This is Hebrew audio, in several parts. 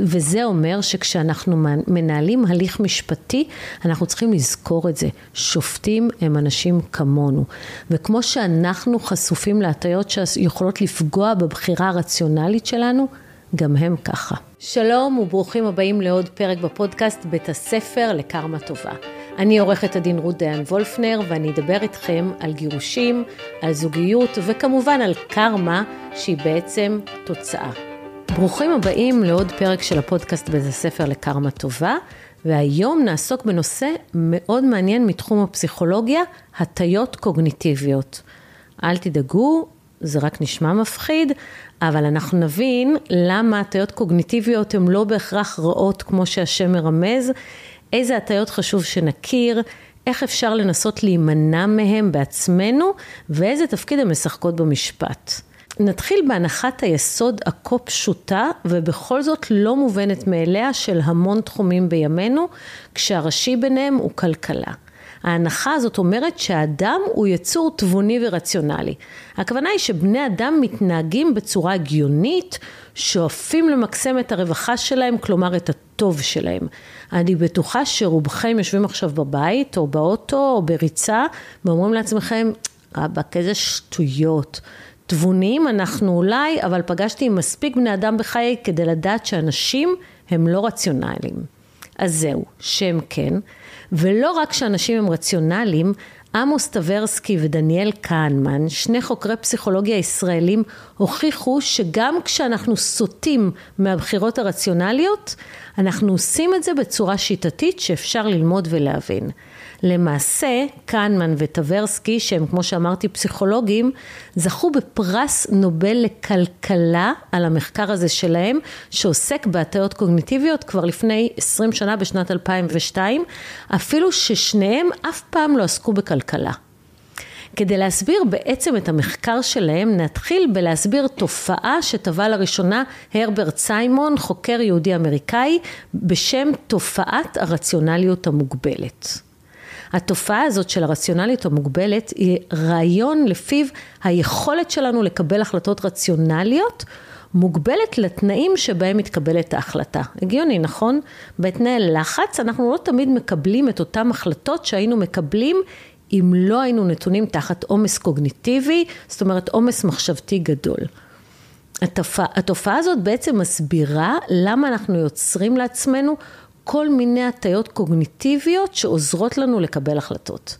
וזה אומר שכשאנחנו מנהלים הליך משפטי, אנחנו צריכים לזכור את זה. שופטים הם אנשים כמונו. וכמו שאנחנו חשופים להטיות שיכולות לפגוע בבחירה הרציונלית שלנו, גם הם ככה. שלום וברוכים הבאים לעוד פרק בפודקאסט בית הספר לקרמה טובה. אני עורכת הדין רות דיין וולפנר ואני אדבר איתכם על גירושים, על זוגיות וכמובן על קרמה שהיא בעצם תוצאה. ברוכים הבאים לעוד פרק של הפודקאסט בית הספר לקרמה טובה, והיום נעסוק בנושא מאוד מעניין מתחום הפסיכולוגיה, הטיות קוגניטיביות. אל תדאגו, זה רק נשמע מפחיד, אבל אנחנו נבין למה הטיות קוגניטיביות הן לא בהכרח רעות כמו שהשם מרמז, איזה הטיות חשוב שנכיר, איך אפשר לנסות להימנע מהם בעצמנו, ואיזה תפקיד הן משחקות במשפט. נתחיל בהנחת היסוד הכה פשוטה ובכל זאת לא מובנת מאליה של המון תחומים בימינו, כשהראשי ביניהם הוא כלכלה. ההנחה הזאת אומרת שהאדם הוא יצור תבוני ורציונלי. הכוונה היא שבני אדם מתנהגים בצורה הגיונית, שואפים למקסם את הרווחה שלהם, כלומר את הטוב שלהם. אני בטוחה שרובכם יושבים עכשיו בבית או באוטו או בריצה ואומרים לעצמכם, רבאק איזה שטויות. תבוניים אנחנו אולי, אבל פגשתי מספיק בני אדם בחיי כדי לדעת שאנשים הם לא רציונליים. אז זהו, שם כן. ולא רק שאנשים הם רציונליים, עמוס טברסקי ודניאל כהנמן, שני חוקרי פסיכולוגיה ישראלים, הוכיחו שגם כשאנחנו סוטים מהבחירות הרציונליות, אנחנו עושים את זה בצורה שיטתית שאפשר ללמוד ולהבין. למעשה, קנמן וטברסקי, שהם כמו שאמרתי פסיכולוגים, זכו בפרס נובל לכלכלה על המחקר הזה שלהם, שעוסק בהטיות קוגניטיביות כבר לפני 20 שנה בשנת 2002, אפילו ששניהם אף פעם לא עסקו בכלכלה. כדי להסביר בעצם את המחקר שלהם, נתחיל בלהסביר תופעה שטבע לראשונה הרברט סיימון, חוקר יהודי אמריקאי, בשם תופעת הרציונליות המוגבלת. התופעה הזאת של הרציונליות המוגבלת היא רעיון לפיו היכולת שלנו לקבל החלטות רציונליות מוגבלת לתנאים שבהם מתקבלת ההחלטה. הגיוני, נכון? בתנאי לחץ אנחנו לא תמיד מקבלים את אותן החלטות שהיינו מקבלים אם לא היינו נתונים תחת עומס קוגניטיבי, זאת אומרת עומס מחשבתי גדול. התופעה, התופעה הזאת בעצם מסבירה למה אנחנו יוצרים לעצמנו כל מיני הטיות קוגניטיביות שעוזרות לנו לקבל החלטות.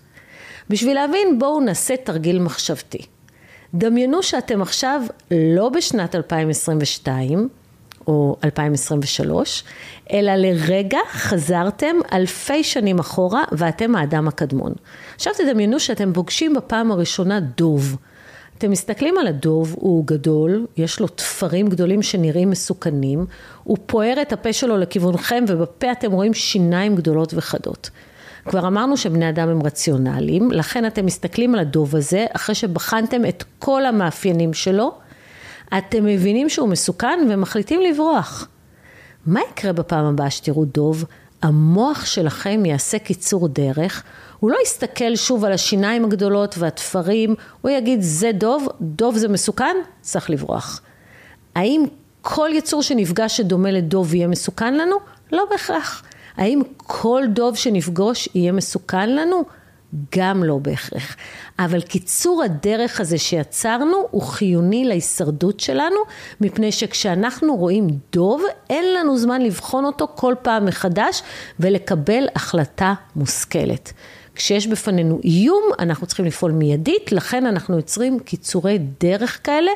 בשביל להבין בואו נעשה תרגיל מחשבתי. דמיינו שאתם עכשיו לא בשנת 2022 או 2023, אלא לרגע חזרתם אלפי שנים אחורה ואתם האדם הקדמון. עכשיו תדמיינו שאתם פוגשים בפעם הראשונה דוב. אתם מסתכלים על הדוב, הוא גדול, יש לו תפרים גדולים שנראים מסוכנים, הוא פוער את הפה שלו לכיוונכם ובפה אתם רואים שיניים גדולות וחדות. כבר אמרנו שבני אדם הם רציונליים, לכן אתם מסתכלים על הדוב הזה, אחרי שבחנתם את כל המאפיינים שלו, אתם מבינים שהוא מסוכן ומחליטים לברוח. מה יקרה בפעם הבאה שתראו דוב? המוח שלכם יעשה קיצור דרך, הוא לא יסתכל שוב על השיניים הגדולות והתפרים, הוא יגיד זה דוב, דוב זה מסוכן, צריך לברוח. האם כל יצור שנפגש שדומה לדוב יהיה מסוכן לנו? לא בהכרח. האם כל דוב שנפגוש יהיה מסוכן לנו? גם לא בהכרח. אבל קיצור הדרך הזה שיצרנו הוא חיוני להישרדות שלנו, מפני שכשאנחנו רואים דוב, אין לנו זמן לבחון אותו כל פעם מחדש ולקבל החלטה מושכלת. כשיש בפנינו איום, אנחנו צריכים לפעול מיידית, לכן אנחנו יוצרים קיצורי דרך כאלה,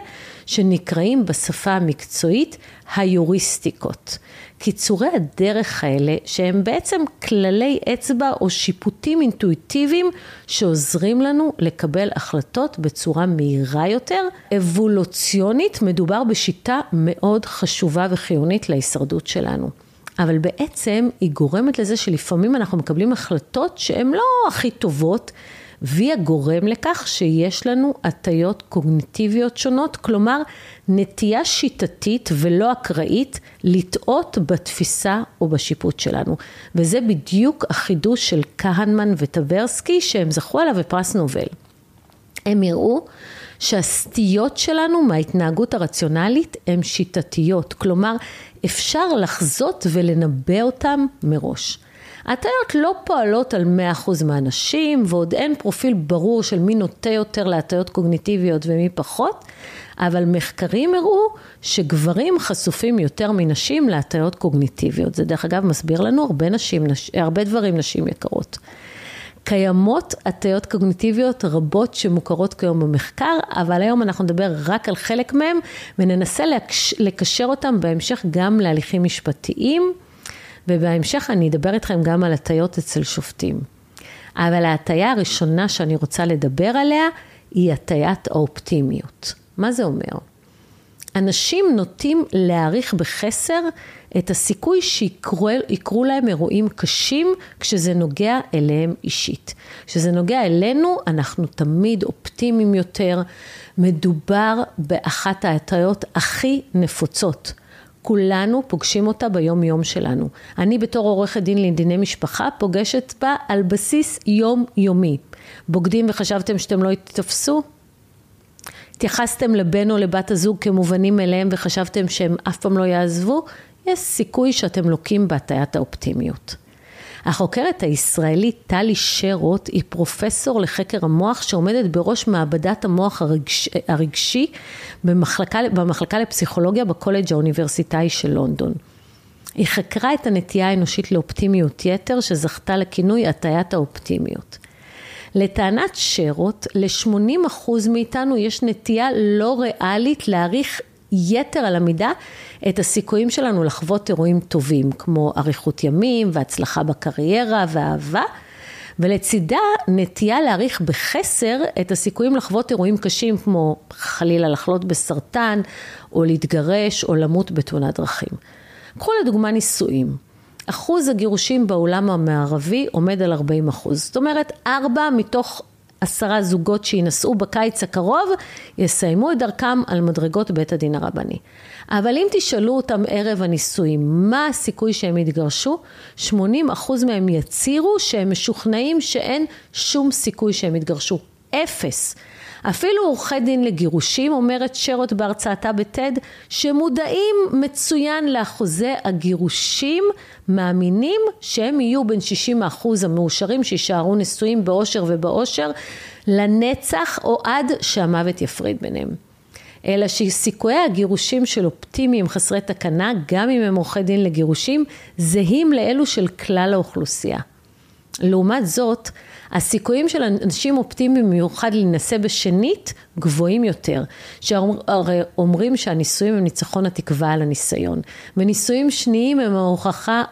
שנקראים בשפה המקצועית היוריסטיקות. קיצורי הדרך האלה, שהם בעצם כללי אצבע או שיפוטים אינטואיטיביים שעוזרים לנו לקבל החלטות בצורה מהירה יותר. אבולוציונית מדובר בשיטה מאוד חשובה וחיונית להישרדות שלנו. אבל בעצם היא גורמת לזה שלפעמים אנחנו מקבלים החלטות שהן לא הכי טובות, והיא הגורם לכך שיש לנו הטיות קוגניטיביות שונות, כלומר נטייה שיטתית ולא אקראית לטעות בתפיסה או בשיפוט שלנו. וזה בדיוק החידוש של כהנמן וטברסקי שהם זכו עליו בפרס נובל. הם יראו שהסטיות שלנו מההתנהגות הרציונלית הן שיטתיות, כלומר אפשר לחזות ולנבא אותם מראש. ההטיות לא פועלות על 100% מהאנשים ועוד אין פרופיל ברור של מי נוטה יותר להטיות קוגניטיביות ומי פחות, אבל מחקרים הראו שגברים חשופים יותר מנשים להטיות קוגניטיביות. זה דרך אגב מסביר לנו הרבה, נשים, הרבה דברים נשים יקרות. קיימות הטיות קוגניטיביות רבות שמוכרות כיום במחקר, אבל היום אנחנו נדבר רק על חלק מהם וננסה לקשר אותם בהמשך גם להליכים משפטיים, ובהמשך אני אדבר איתכם גם על הטיות אצל שופטים. אבל ההטיה הראשונה שאני רוצה לדבר עליה היא הטיית האופטימיות. מה זה אומר? אנשים נוטים להעריך בחסר את הסיכוי שיקרו להם אירועים קשים כשזה נוגע אליהם אישית. כשזה נוגע אלינו, אנחנו תמיד אופטימיים יותר. מדובר באחת ההטיות הכי נפוצות. כולנו פוגשים אותה ביום יום שלנו. אני בתור עורכת דין לענייני משפחה פוגשת בה על בסיס יום יומי. בוגדים וחשבתם שאתם לא תתפסו? התייחסתם לבן או לבת הזוג כמובנים מאליהם וחשבתם שהם אף פעם לא יעזבו? יש סיכוי שאתם לוקים בהטיית האופטימיות. החוקרת הישראלית טלי שרוט היא פרופסור לחקר המוח שעומדת בראש מעבדת המוח הרגש, הרגשי במחלקה, במחלקה לפסיכולוגיה בקולג' האוניברסיטאי של לונדון. היא חקרה את הנטייה האנושית לאופטימיות יתר שזכתה לכינוי הטיית האופטימיות. לטענת שרוט, ל-80% מאיתנו יש נטייה לא ריאלית להעריך יתר על המידה את הסיכויים שלנו לחוות אירועים טובים, כמו אריכות ימים והצלחה בקריירה ואהבה, ולצידה נטייה להעריך בחסר את הסיכויים לחוות אירועים קשים, כמו חלילה לחלות בסרטן, או להתגרש, או למות בתאונת דרכים. קחו לדוגמה נישואים. אחוז הגירושים בעולם המערבי עומד על 40 אחוז. זאת אומרת, ארבע מתוך עשרה זוגות שיינשאו בקיץ הקרוב, יסיימו את דרכם על מדרגות בית הדין הרבני. אבל אם תשאלו אותם ערב הנישואים, מה הסיכוי שהם יתגרשו? 80% מהם יצהירו שהם משוכנעים שאין שום סיכוי שהם יתגרשו. אפס. אפילו עורכי דין לגירושים, אומרת שרות בהרצאתה בטד, שמודעים מצוין לאחוזי הגירושים, מאמינים שהם יהיו בין 60 האחוז המאושרים שיישארו נשואים באושר ובאושר לנצח או עד שהמוות יפריד ביניהם. אלא שסיכויי הגירושים של אופטימיים חסרי תקנה, גם אם הם עורכי דין לגירושים, זהים לאלו של כלל האוכלוסייה. לעומת זאת, הסיכויים של אנשים אופטימיים במיוחד להינשא בשנית גבוהים יותר, שהרי אומרים שהנישואים הם ניצחון התקווה על הניסיון, ונישואים שניים הם ההוכחה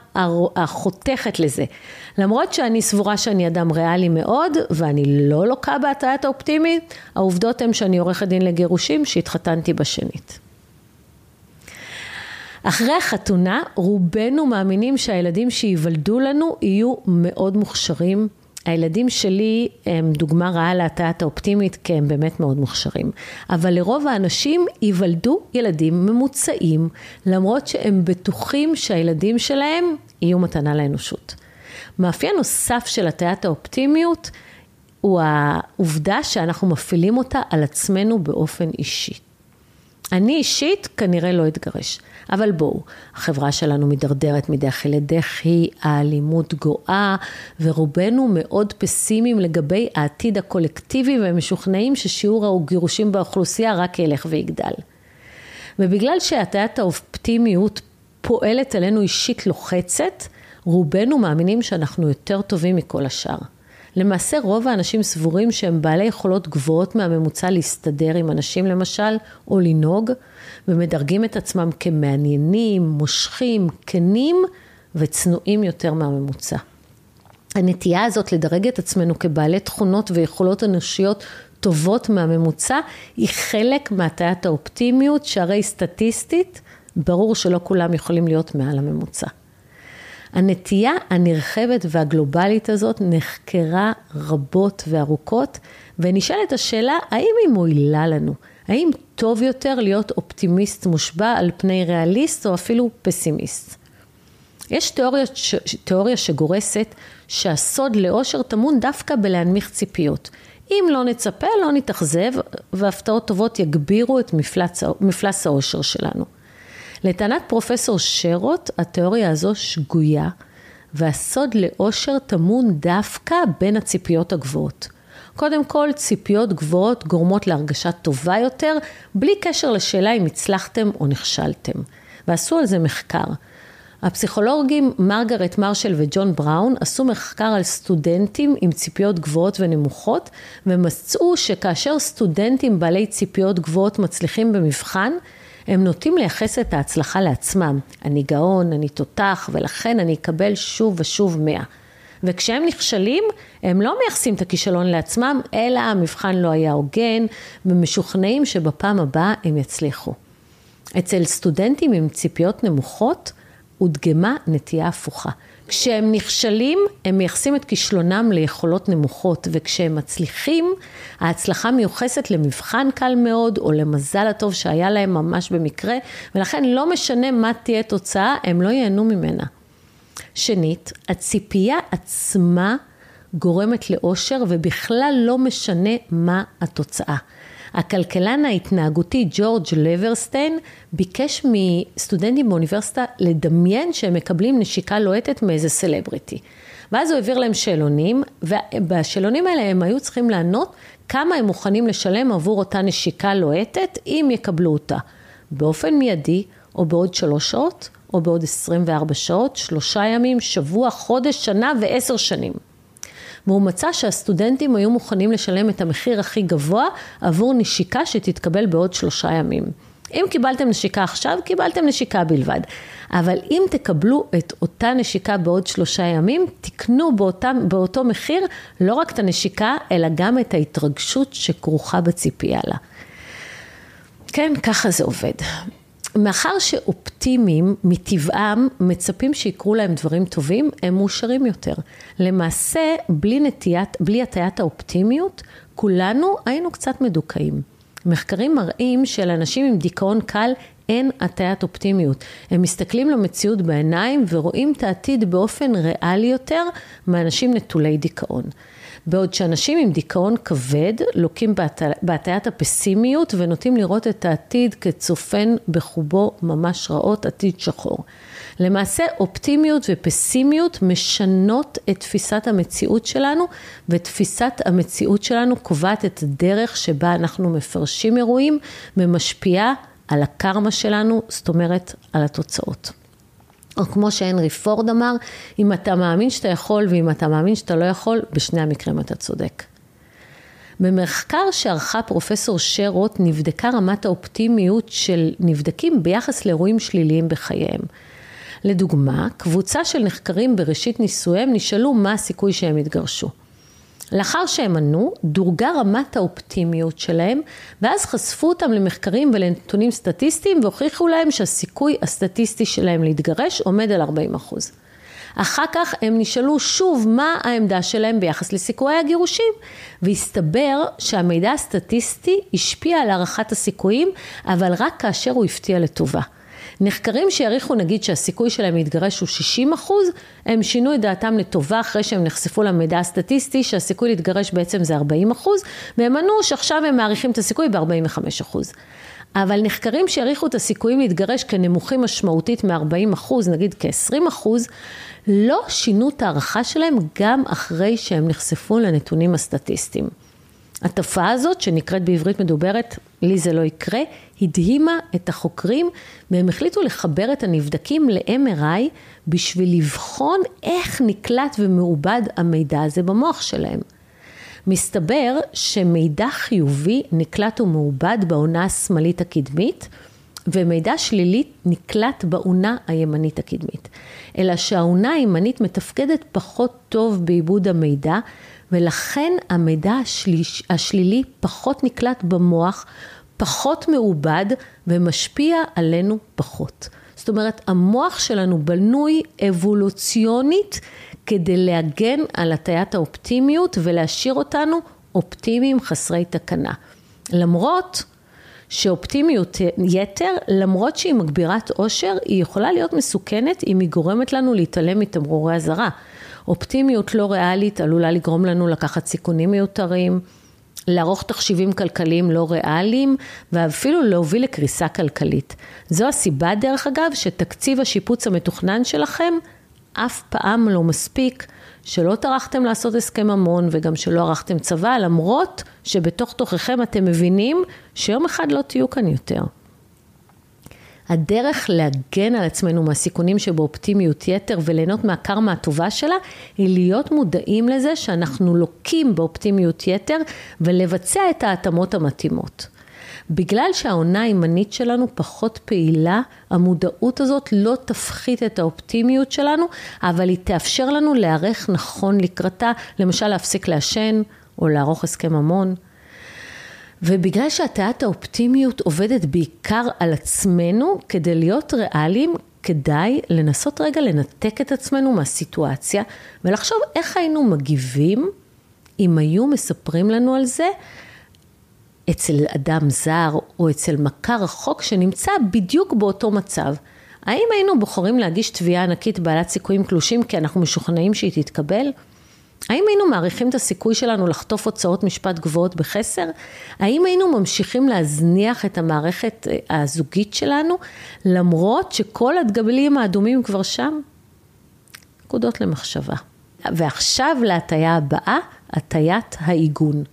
החותכת לזה. למרות שאני סבורה שאני אדם ריאלי מאוד, ואני לא לוקה בהטיית האופטימית, העובדות הן שאני עורכת דין לגירושים שהתחתנתי בשנית. אחרי החתונה, רובנו מאמינים שהילדים שייוולדו לנו יהיו מאוד מוכשרים. הילדים שלי הם דוגמה רעה להטעת האופטימית, כי הם באמת מאוד מוכשרים. אבל לרוב האנשים ייוולדו ילדים ממוצעים, למרות שהם בטוחים שהילדים שלהם יהיו מתנה לאנושות. מאפיין נוסף של הטעת האופטימיות הוא העובדה שאנחנו מפעילים אותה על עצמנו באופן אישי. אני אישית כנראה לא אתגרש. אבל בואו, החברה שלנו מידרדרת מדחי לדחי, האלימות גואה, ורובנו מאוד פסימיים לגבי העתיד הקולקטיבי, ומשוכנעים ששיעור הגירושים באוכלוסייה רק ילך ויגדל. ובגלל שהטיית האופטימיות פועלת עלינו אישית לוחצת, רובנו מאמינים שאנחנו יותר טובים מכל השאר. למעשה רוב האנשים סבורים שהם בעלי יכולות גבוהות מהממוצע להסתדר עם אנשים למשל, או לנהוג, ומדרגים את עצמם כמעניינים, מושכים, כנים וצנועים יותר מהממוצע. הנטייה הזאת לדרג את עצמנו כבעלי תכונות ויכולות אנושיות טובות מהממוצע, היא חלק מהטיית האופטימיות, שהרי סטטיסטית, ברור שלא כולם יכולים להיות מעל הממוצע. הנטייה הנרחבת והגלובלית הזאת נחקרה רבות וארוכות, ונשאלת השאלה, האם היא מועילה לנו? האם טוב יותר להיות אופטימיסט מושבע על פני ריאליסט או אפילו פסימיסט? יש תיאוריה, תיאוריה שגורסת שהסוד לאושר טמון דווקא בלהנמיך ציפיות. אם לא נצפה, לא נתאכזב, והפתעות טובות יגבירו את מפלס, מפלס האושר שלנו. לטענת פרופסור שרוט, התיאוריה הזו שגויה, והסוד לאושר טמון דווקא בין הציפיות הגבוהות. קודם כל, ציפיות גבוהות גורמות להרגשה טובה יותר, בלי קשר לשאלה אם הצלחתם או נכשלתם. ועשו על זה מחקר. הפסיכולוגים מרגרט מרשל וג'ון בראון עשו מחקר על סטודנטים עם ציפיות גבוהות ונמוכות ומצאו שכאשר סטודנטים בעלי ציפיות גבוהות מצליחים במבחן, הם נוטים לייחס את ההצלחה לעצמם. אני גאון, אני תותח, ולכן אני אקבל שוב ושוב מאה. וכשהם נכשלים, הם לא מייחסים את הכישלון לעצמם, אלא המבחן לא היה הוגן, ומשוכנעים שבפעם הבאה הם יצליחו. אצל סטודנטים עם ציפיות נמוכות, הודגמה נטייה הפוכה. כשהם נכשלים, הם מייחסים את כישלונם ליכולות נמוכות, וכשהם מצליחים, ההצלחה מיוחסת למבחן קל מאוד, או למזל הטוב שהיה להם ממש במקרה, ולכן לא משנה מה תהיה תוצאה, הם לא ייהנו ממנה. שנית, הציפייה עצמה גורמת לאושר, ובכלל לא משנה מה התוצאה. הכלכלן ההתנהגותי ג'ורג' לברסטיין ביקש מסטודנטים באוניברסיטה לדמיין שהם מקבלים נשיקה לוהטת מאיזה סלבריטי. ואז הוא העביר להם שאלונים, ובשאלונים האלה הם היו צריכים לענות כמה הם מוכנים לשלם עבור אותה נשיקה לוהטת, אם יקבלו אותה. באופן מיידי, או בעוד שלוש שעות, או בעוד 24 שעות, שלושה ימים, שבוע, חודש, שנה ועשר שנים. והוא מצא שהסטודנטים היו מוכנים לשלם את המחיר הכי גבוה עבור נשיקה שתתקבל בעוד שלושה ימים. אם קיבלתם נשיקה עכשיו, קיבלתם נשיקה בלבד. אבל אם תקבלו את אותה נשיקה בעוד שלושה ימים, תקנו באותה, באותו מחיר לא רק את הנשיקה, אלא גם את ההתרגשות שכרוכה בציפייה לה. כן, ככה זה עובד. מאחר שאופטימיים מטבעם מצפים שיקרו להם דברים טובים, הם מאושרים יותר. למעשה, בלי נטיית, בלי הטיית האופטימיות, כולנו היינו קצת מדוכאים. מחקרים מראים שלאנשים עם דיכאון קל אין הטיית אופטימיות. הם מסתכלים למציאות בעיניים ורואים את העתיד באופן ריאלי יותר מאנשים נטולי דיכאון. בעוד שאנשים עם דיכאון כבד לוקים בהטיית הפסימיות ונוטים לראות את העתיד כצופן בחובו ממש רעות, עתיד שחור. למעשה אופטימיות ופסימיות משנות את תפיסת המציאות שלנו ותפיסת המציאות שלנו קובעת את הדרך שבה אנחנו מפרשים אירועים ומשפיעה על הקרמה שלנו, זאת אומרת על התוצאות. או כמו שהנרי פורד אמר, אם אתה מאמין שאתה יכול ואם אתה מאמין שאתה לא יכול, בשני המקרים אתה צודק. במחקר שערכה פרופסור שרוט נבדקה רמת האופטימיות של נבדקים ביחס לאירועים שליליים בחייהם. לדוגמה, קבוצה של נחקרים בראשית נישואיהם נשאלו מה הסיכוי שהם יתגרשו. לאחר שהם ענו, דורגה רמת האופטימיות שלהם, ואז חשפו אותם למחקרים ולנתונים סטטיסטיים והוכיחו להם שהסיכוי הסטטיסטי שלהם להתגרש עומד על 40 אחוז. אחר כך הם נשאלו שוב מה העמדה שלהם ביחס לסיכויי הגירושים, והסתבר שהמידע הסטטיסטי השפיע על הערכת הסיכויים, אבל רק כאשר הוא הפתיע לטובה. נחקרים שיעריכו נגיד שהסיכוי שלהם להתגרש הוא 60 אחוז, הם שינו את דעתם לטובה אחרי שהם נחשפו למידע הסטטיסטי שהסיכוי להתגרש בעצם זה 40 אחוז, והם ענו שעכשיו הם מעריכים את הסיכוי ב-45 אחוז. אבל נחקרים שהעריכו את הסיכויים להתגרש כנמוכים משמעותית מ-40 אחוז, נגיד כ-20 אחוז, לא שינו את ההערכה שלהם גם אחרי שהם נחשפו לנתונים הסטטיסטיים. התופעה הזאת, שנקראת בעברית מדוברת, לי זה לא יקרה, הדהימה את החוקרים והם החליטו לחבר את הנבדקים ל-MRI בשביל לבחון איך נקלט ומעובד המידע הזה במוח שלהם. מסתבר שמידע חיובי נקלט ומעובד בעונה השמאלית הקדמית, ומידע שלילי נקלט באונה הימנית הקדמית. אלא שהאונה הימנית מתפקדת פחות טוב בעיבוד המידע, ולכן המידע השליש, השלילי פחות נקלט במוח, פחות מעובד ומשפיע עלינו פחות. זאת אומרת, המוח שלנו בנוי אבולוציונית כדי להגן על הטיית האופטימיות ולהשאיר אותנו אופטימיים חסרי תקנה. למרות שאופטימיות יתר, למרות שהיא מגבירת עושר, היא יכולה להיות מסוכנת אם היא גורמת לנו להתעלם מתמרורי אזהרה. אופטימיות לא ריאלית עלולה לגרום לנו לקחת סיכונים מיותרים, לערוך תחשיבים כלכליים לא ריאליים ואפילו להוביל לקריסה כלכלית. זו הסיבה דרך אגב שתקציב השיפוץ המתוכנן שלכם אף פעם לא מספיק, שלא טרחתם לעשות הסכם ממון וגם שלא ערכתם צבא, למרות שבתוך תוככם אתם מבינים שיום אחד לא תהיו כאן יותר. הדרך להגן על עצמנו מהסיכונים שבאופטימיות יתר וליהנות מהקרמה הטובה שלה, היא להיות מודעים לזה שאנחנו לוקים באופטימיות יתר ולבצע את ההתאמות המתאימות. בגלל שהעונה הימנית שלנו פחות פעילה, המודעות הזאת לא תפחית את האופטימיות שלנו, אבל היא תאפשר לנו להיערך נכון לקראתה, למשל להפסיק לעשן או לערוך הסכם ממון. ובגלל שהטיית האופטימיות עובדת בעיקר על עצמנו, כדי להיות ריאליים, כדאי לנסות רגע לנתק את עצמנו מהסיטואציה ולחשוב איך היינו מגיבים אם היו מספרים לנו על זה אצל אדם זר או אצל מכר רחוק שנמצא בדיוק באותו מצב. האם היינו בוחרים להגיש תביעה ענקית בעלת סיכויים קלושים כי אנחנו משוכנעים שהיא תתקבל? האם היינו מעריכים את הסיכוי שלנו לחטוף הוצאות משפט גבוהות בחסר? האם היינו ממשיכים להזניח את המערכת אה, הזוגית שלנו למרות שכל הדגלים האדומים כבר שם? נקודות למחשבה. ועכשיו להטייה הבאה, הטיית העיגון.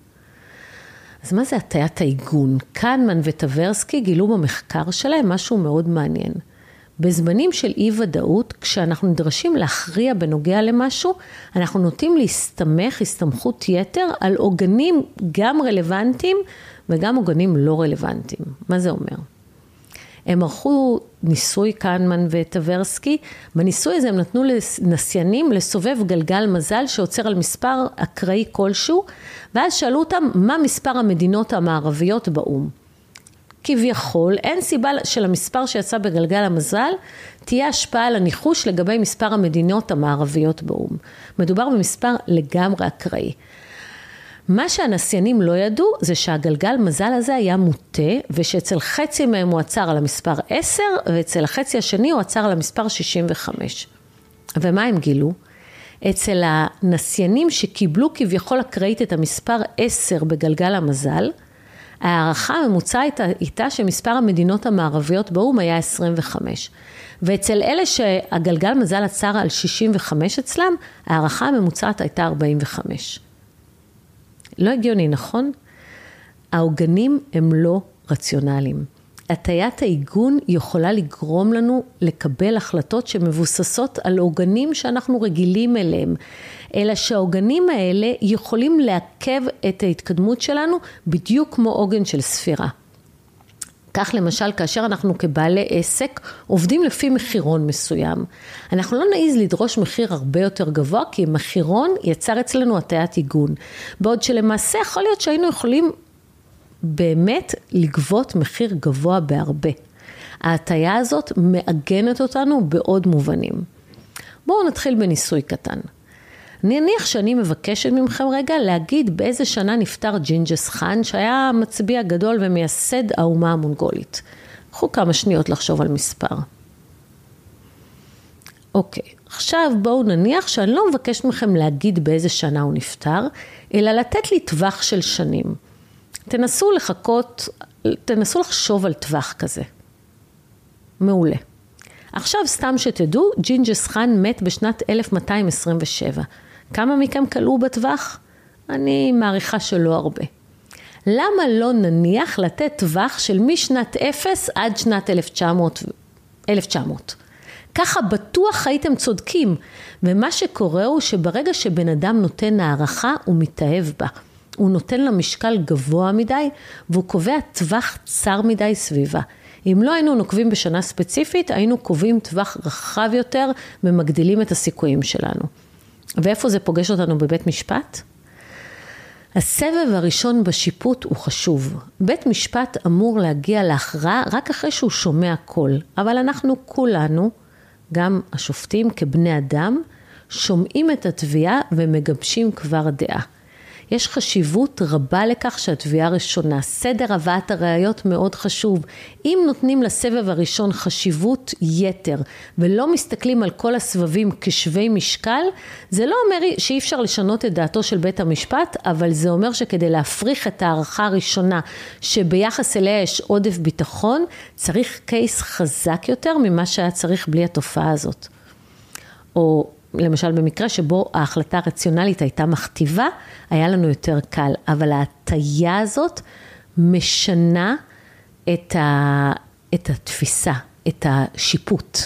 אז מה זה הטיית העיגון? קנמן וטברסקי גילו במחקר שלהם משהו מאוד מעניין. בזמנים של אי ודאות, כשאנחנו נדרשים להכריע בנוגע למשהו, אנחנו נוטים להסתמך הסתמכות יתר על עוגנים גם רלוונטיים וגם עוגנים לא רלוונטיים. מה זה אומר? הם ערכו ניסוי קנמן וטברסקי, בניסוי הזה הם נתנו לנסיינים לסובב גלגל מזל שעוצר על מספר אקראי כלשהו, ואז שאלו אותם מה מספר המדינות המערביות באו"ם. כביכול, אין סיבה שלמספר שיצא בגלגל המזל תהיה השפעה על הניחוש לגבי מספר המדינות המערביות באו"ם. מדובר במספר לגמרי אקראי. מה שהנסיינים לא ידעו זה שהגלגל מזל הזה היה מוטה ושאצל חצי מהם הוא עצר על המספר 10 ואצל החצי השני הוא עצר על המספר 65. ומה הם גילו? אצל הנסיינים שקיבלו כביכול אקראית את המספר 10 בגלגל המזל, ההערכה הממוצעת הייתה שמספר המדינות המערביות באו"ם היה 25. ואצל אלה שהגלגל מזל עצר על 65 אצלם, ההערכה הממוצעת הייתה 45. לא הגיוני, נכון? העוגנים הם לא רציונליים. הטיית העיגון יכולה לגרום לנו לקבל החלטות שמבוססות על עוגנים שאנחנו רגילים אליהם, אלא שהעוגנים האלה יכולים לעכב את ההתקדמות שלנו בדיוק כמו עוגן של ספירה. כך למשל כאשר אנחנו כבעלי עסק עובדים לפי מחירון מסוים. אנחנו לא נעיז לדרוש מחיר הרבה יותר גבוה כי מחירון יצר אצלנו הטיית עיגון. בעוד שלמעשה יכול להיות שהיינו יכולים באמת לגבות מחיר גבוה בהרבה. ההטייה הזאת מעגנת אותנו בעוד מובנים. בואו נתחיל בניסוי קטן. נניח שאני מבקשת מכם רגע להגיד באיזה שנה נפטר ג'ינג'ס חאן, שהיה מצביא גדול ומייסד האומה המונגולית. קחו כמה שניות לחשוב על מספר. אוקיי, עכשיו בואו נניח שאני לא מבקשת מכם להגיד באיזה שנה הוא נפטר, אלא לתת לי טווח של שנים. תנסו לחכות, תנסו לחשוב על טווח כזה. מעולה. עכשיו סתם שתדעו, ג'ינג'ס חאן מת בשנת 1227. כמה מכם קלעו בטווח? אני מעריכה שלא הרבה. למה לא נניח לתת טווח של משנת 0 עד שנת 1900? 1900. ככה בטוח הייתם צודקים, ומה שקורה הוא שברגע שבן אדם נותן הערכה, הוא מתאהב בה. הוא נותן לה משקל גבוה מדי, והוא קובע טווח צר מדי סביבה. אם לא היינו נוקבים בשנה ספציפית, היינו קובעים טווח רחב יותר ומגדילים את הסיכויים שלנו. ואיפה זה פוגש אותנו בבית משפט? הסבב הראשון בשיפוט הוא חשוב. בית משפט אמור להגיע להכרעה רק אחרי שהוא שומע קול, אבל אנחנו כולנו, גם השופטים כבני אדם, שומעים את התביעה ומגבשים כבר דעה. יש חשיבות רבה לכך שהתביעה ראשונה. סדר הבאת הראיות מאוד חשוב. אם נותנים לסבב הראשון חשיבות יתר ולא מסתכלים על כל הסבבים כשווי משקל, זה לא אומר שאי אפשר לשנות את דעתו של בית המשפט, אבל זה אומר שכדי להפריך את ההערכה הראשונה שביחס אליה יש עודף ביטחון, צריך קייס חזק יותר ממה שהיה צריך בלי התופעה הזאת. או למשל במקרה שבו ההחלטה הרציונלית הייתה מכתיבה, היה לנו יותר קל, אבל ההטייה הזאת משנה את, ה, את התפיסה, את השיפוט.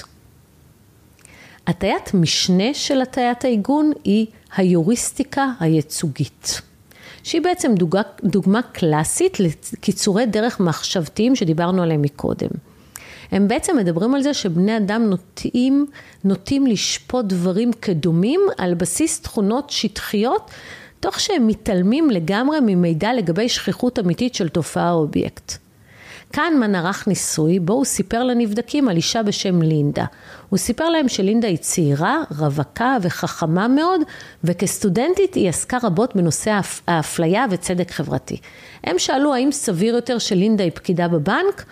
הטיית משנה של הטיית העיגון היא היוריסטיקה הייצוגית, שהיא בעצם דוגמה, דוגמה קלאסית לקיצורי דרך מחשבתיים שדיברנו עליהם מקודם. הם בעצם מדברים על זה שבני אדם נוטים, נוטים לשפוט דברים כדומים על בסיס תכונות שטחיות, תוך שהם מתעלמים לגמרי ממידע לגבי שכיחות אמיתית של תופעה או אובייקט. קהנמן ערך ניסוי בו הוא סיפר לנבדקים על אישה בשם לינדה. הוא סיפר להם שלינדה היא צעירה, רווקה וחכמה מאוד, וכסטודנטית היא עסקה רבות בנושא האפליה וצדק חברתי. הם שאלו האם סביר יותר שלינדה היא פקידה בבנק,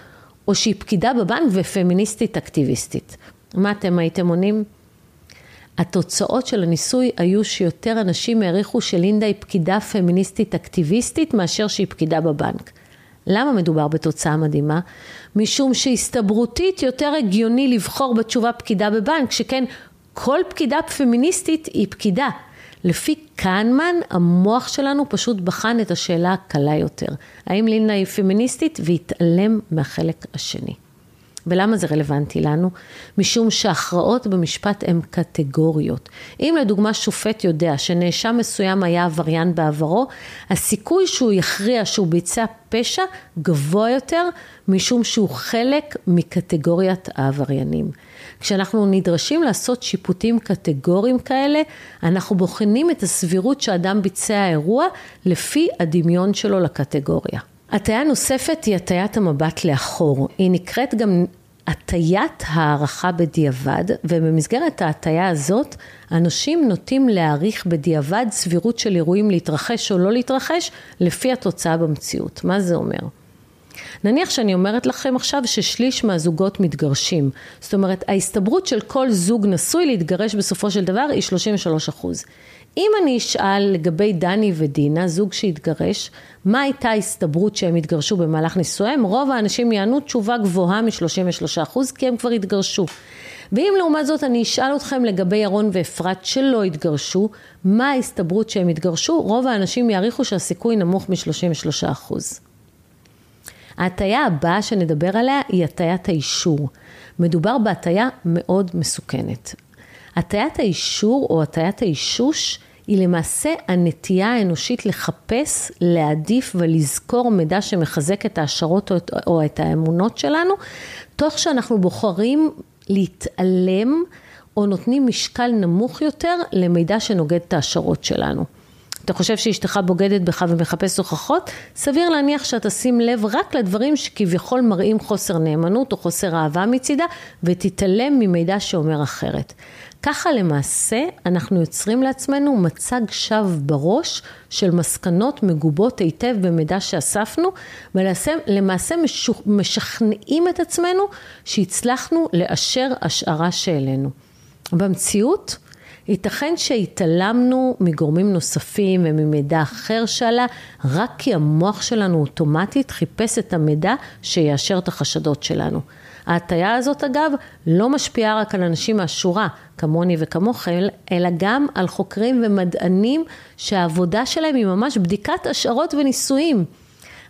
או שהיא פקידה בבנק ופמיניסטית אקטיביסטית. מה אתם הייתם עונים? התוצאות של הניסוי היו שיותר אנשים העריכו שלינדה היא פקידה פמיניסטית אקטיביסטית מאשר שהיא פקידה בבנק. למה מדובר בתוצאה מדהימה? משום שהסתברותית יותר הגיוני לבחור בתשובה פקידה בבנק, שכן כל פקידה פמיניסטית היא פקידה. לפי קהנמן, המוח שלנו פשוט בחן את השאלה הקלה יותר. האם לינה היא פמיניסטית והתעלם מהחלק השני. ולמה זה רלוונטי לנו? משום שהכרעות במשפט הן קטגוריות. אם לדוגמה שופט יודע שנאשם מסוים היה עבריין בעברו, הסיכוי שהוא יכריע שהוא ביצע פשע גבוה יותר משום שהוא חלק מקטגוריית העבריינים. כשאנחנו נדרשים לעשות שיפוטים קטגוריים כאלה, אנחנו בוחנים את הסבירות שאדם ביצע אירוע לפי הדמיון שלו לקטגוריה. הטיה נוספת היא הטיית המבט לאחור. היא נקראת גם הטיית הערכה בדיעבד, ובמסגרת ההטיה הזאת, אנשים נוטים להעריך בדיעבד סבירות של אירועים להתרחש או לא להתרחש, לפי התוצאה במציאות. מה זה אומר? נניח שאני אומרת לכם עכשיו ששליש מהזוגות מתגרשים. זאת אומרת, ההסתברות של כל זוג נשוי להתגרש בסופו של דבר היא 33 אחוז. אם אני אשאל לגבי דני ודינה, זוג שהתגרש, מה הייתה ההסתברות שהם התגרשו במהלך נישואיהם? רוב האנשים יענו תשובה גבוהה מ-33% כי הם כבר התגרשו. ואם לעומת זאת אני אשאל אתכם לגבי ירון ואפרת שלא התגרשו, מה ההסתברות שהם התגרשו? רוב האנשים יעריכו שהסיכוי נמוך מ-33%. ההטייה הבאה שנדבר עליה היא הטיית האישור. מדובר בהטייה מאוד מסוכנת. הטיית האישור או הטיית האישוש היא למעשה הנטייה האנושית לחפש, להעדיף ולזכור מידע שמחזק את ההשערות או את האמונות שלנו, תוך שאנחנו בוחרים להתעלם או נותנים משקל נמוך יותר למידע שנוגד את ההשערות שלנו. אתה חושב שאשתך בוגדת בך ומחפש הוכחות? סביר להניח שאתה שים לב רק לדברים שכביכול מראים חוסר נאמנות או חוסר אהבה מצידה, ותתעלם ממידע שאומר אחרת. ככה למעשה אנחנו יוצרים לעצמנו מצג שווא בראש של מסקנות מגובות היטב במידע שאספנו, ולמעשה משכנעים את עצמנו שהצלחנו לאשר השערה שהעלינו. במציאות, ייתכן שהתעלמנו מגורמים נוספים וממידע אחר שעלה, רק כי המוח שלנו אוטומטית חיפש את המידע שיאשר את החשדות שלנו. ההטייה הזאת אגב לא משפיעה רק על אנשים מהשורה, כמוני וכמוכם, אלא גם על חוקרים ומדענים שהעבודה שלהם היא ממש בדיקת השערות וניסויים.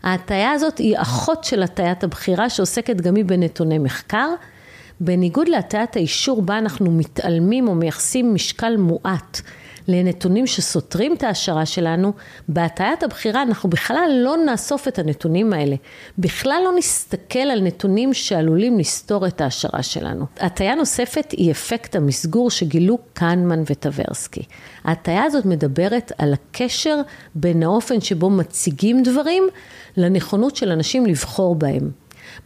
ההטייה הזאת היא אחות של הטיית הבחירה שעוסקת גם היא בנתוני מחקר. בניגוד להטיית האישור בה אנחנו מתעלמים או מייחסים משקל מועט לנתונים שסותרים את ההשערה שלנו, בהטיית הבחירה אנחנו בכלל לא נאסוף את הנתונים האלה. בכלל לא נסתכל על נתונים שעלולים לסתור את ההשערה שלנו. הטיה נוספת היא אפקט המסגור שגילו קהנמן וטברסקי. ההטיה הזאת מדברת על הקשר בין האופן שבו מציגים דברים לנכונות של אנשים לבחור בהם.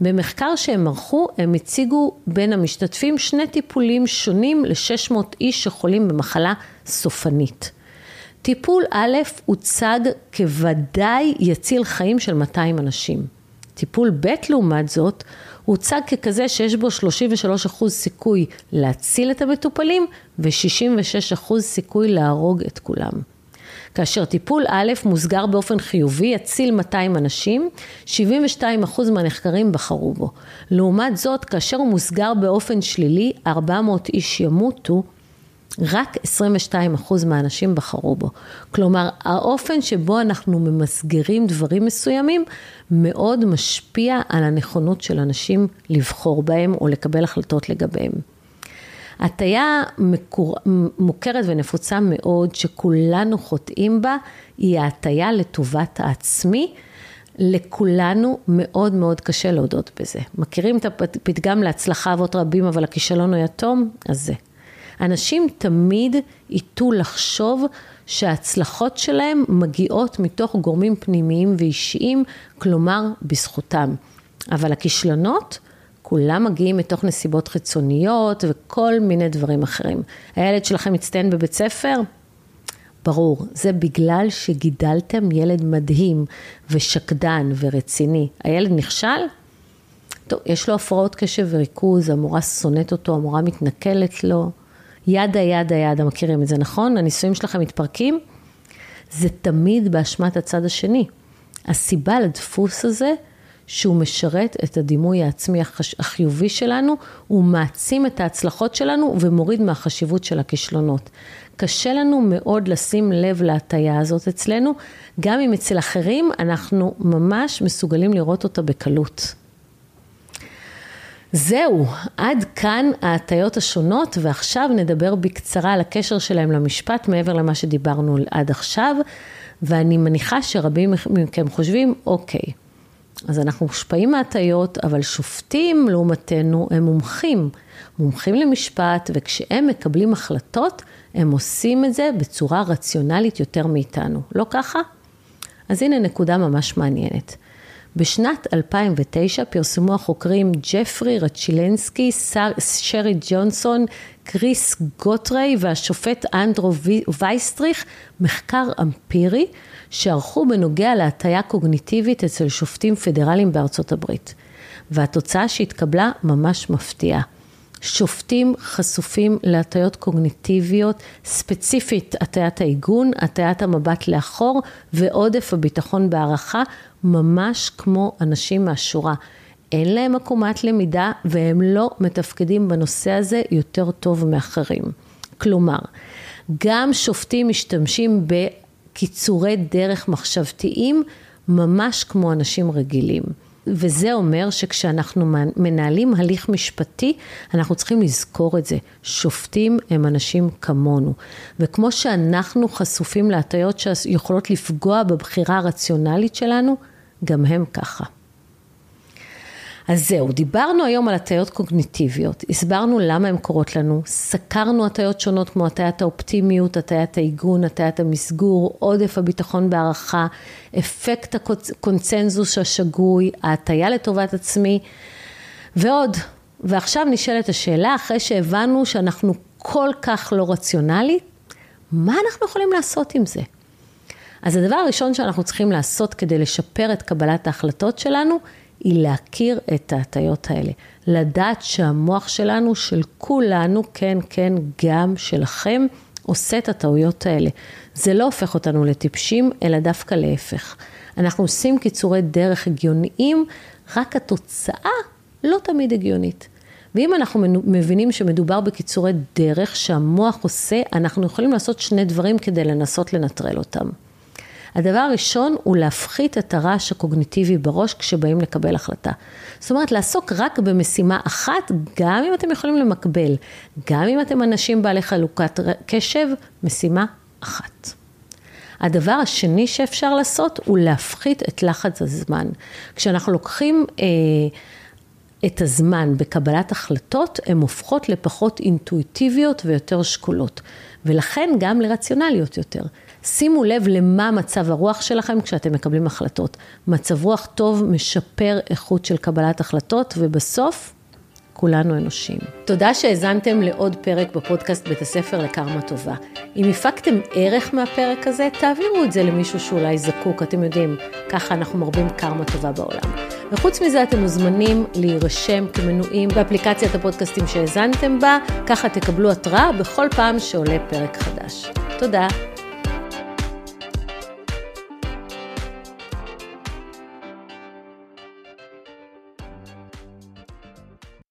במחקר שהם ערכו, הם הציגו בין המשתתפים שני טיפולים שונים ל-600 איש שחולים במחלה סופנית. טיפול א' הוצג כוודאי יציל חיים של 200 אנשים. טיפול ב' לעומת זאת, הוצג ככזה שיש בו 33% סיכוי להציל את המטופלים ו-66% סיכוי להרוג את כולם. כאשר טיפול א' מוסגר באופן חיובי, יציל 200 אנשים, 72% מהנחקרים בחרו בו. לעומת זאת, כאשר הוא מוסגר באופן שלילי, 400 איש ימותו, רק 22% מהאנשים בחרו בו. כלומר, האופן שבו אנחנו ממסגרים דברים מסוימים מאוד משפיע על הנכונות של אנשים לבחור בהם או לקבל החלטות לגביהם. הטיה מקור... מוכרת ונפוצה מאוד, שכולנו חוטאים בה, היא ההטיה לטובת העצמי. לכולנו מאוד מאוד קשה להודות בזה. מכירים את הפתגם להצלחה אבות רבים, אבל הכישלון הוא יתום? אז זה. אנשים תמיד ייטו לחשוב שההצלחות שלהם מגיעות מתוך גורמים פנימיים ואישיים, כלומר בזכותם. אבל הכישלונות, כולם מגיעים מתוך נסיבות חיצוניות וכל מיני דברים אחרים. הילד שלכם מצטיין בבית ספר? ברור, זה בגלל שגידלתם ילד מדהים ושקדן ורציני. הילד נכשל? טוב, יש לו הפרעות קשב וריכוז, המורה שונאת אותו, המורה מתנכלת לו. ידה ידה ידה, מכירים את זה, נכון? הנישואים שלכם מתפרקים? זה תמיד באשמת הצד השני. הסיבה לדפוס הזה, שהוא משרת את הדימוי העצמי החיובי שלנו, הוא מעצים את ההצלחות שלנו ומוריד מהחשיבות של הכישלונות. קשה לנו מאוד לשים לב להטייה הזאת אצלנו, גם אם אצל אחרים אנחנו ממש מסוגלים לראות אותה בקלות. זהו, עד כאן ההטיות השונות, ועכשיו נדבר בקצרה על הקשר שלהם למשפט, מעבר למה שדיברנו עד עכשיו, ואני מניחה שרבים מכם חושבים, אוקיי, אז אנחנו מושפעים מהטיות, אבל שופטים לעומתנו הם מומחים, מומחים למשפט, וכשהם מקבלים החלטות, הם עושים את זה בצורה רציונלית יותר מאיתנו, לא ככה? אז הנה נקודה ממש מעניינת. בשנת 2009 פרסמו החוקרים ג'פרי רצ'ילנסקי, שרי ג'ונסון, קריס גוטריי והשופט אנדרו וייסטריך מחקר אמפירי שערכו בנוגע להטיה קוגניטיבית אצל שופטים פדרליים בארצות הברית. והתוצאה שהתקבלה ממש מפתיעה. שופטים חשופים להטיות קוגניטיביות, ספציפית הטיית העיגון, הטיית המבט לאחור ועודף הביטחון בהערכה, ממש כמו אנשים מהשורה. אין להם עקומת למידה והם לא מתפקדים בנושא הזה יותר טוב מאחרים. כלומר, גם שופטים משתמשים בקיצורי דרך מחשבתיים ממש כמו אנשים רגילים. וזה אומר שכשאנחנו מנהלים הליך משפטי, אנחנו צריכים לזכור את זה. שופטים הם אנשים כמונו. וכמו שאנחנו חשופים להטיות שיכולות לפגוע בבחירה הרציונלית שלנו, גם הם ככה. אז זהו, דיברנו היום על הטיות קוגניטיביות, הסברנו למה הן קורות לנו, סקרנו הטיות שונות כמו הטיית האופטימיות, הטיית העיגון, הטיית המסגור, עודף הביטחון בהערכה, אפקט הקונצנזוס השגוי, ההטיה לטובת עצמי ועוד. ועכשיו נשאלת השאלה, אחרי שהבנו שאנחנו כל כך לא רציונלי, מה אנחנו יכולים לעשות עם זה? אז הדבר הראשון שאנחנו צריכים לעשות כדי לשפר את קבלת ההחלטות שלנו, היא להכיר את ההטיות האלה. לדעת שהמוח שלנו, של כולנו, כן, כן, גם שלכם, עושה את הטעויות האלה. זה לא הופך אותנו לטיפשים, אלא דווקא להפך. אנחנו עושים קיצורי דרך הגיוניים, רק התוצאה לא תמיד הגיונית. ואם אנחנו מבינים שמדובר בקיצורי דרך שהמוח עושה, אנחנו יכולים לעשות שני דברים כדי לנסות לנטרל אותם. הדבר הראשון הוא להפחית את הרעש הקוגניטיבי בראש כשבאים לקבל החלטה. זאת אומרת, לעסוק רק במשימה אחת, גם אם אתם יכולים למקבל, גם אם אתם אנשים בעלי חלוקת קשב, משימה אחת. הדבר השני שאפשר לעשות הוא להפחית את לחץ הזמן. כשאנחנו לוקחים אה, את הזמן בקבלת החלטות, הן הופכות לפחות אינטואיטיביות ויותר שקולות, ולכן גם לרציונליות יותר. שימו לב למה מצב הרוח שלכם כשאתם מקבלים החלטות. מצב רוח טוב משפר איכות של קבלת החלטות, ובסוף, כולנו אנושים. תודה שהאזנתם לעוד פרק בפודקאסט בית הספר לקרמה טובה. אם הפקתם ערך מהפרק הזה, תעבירו את זה למישהו שאולי זקוק, אתם יודעים, ככה אנחנו מרבים קרמה טובה בעולם. וחוץ מזה אתם מוזמנים להירשם כמנויים באפליקציית הפודקאסטים שהאזנתם בה, ככה תקבלו התראה בכל פעם שעולה פרק חדש. תודה.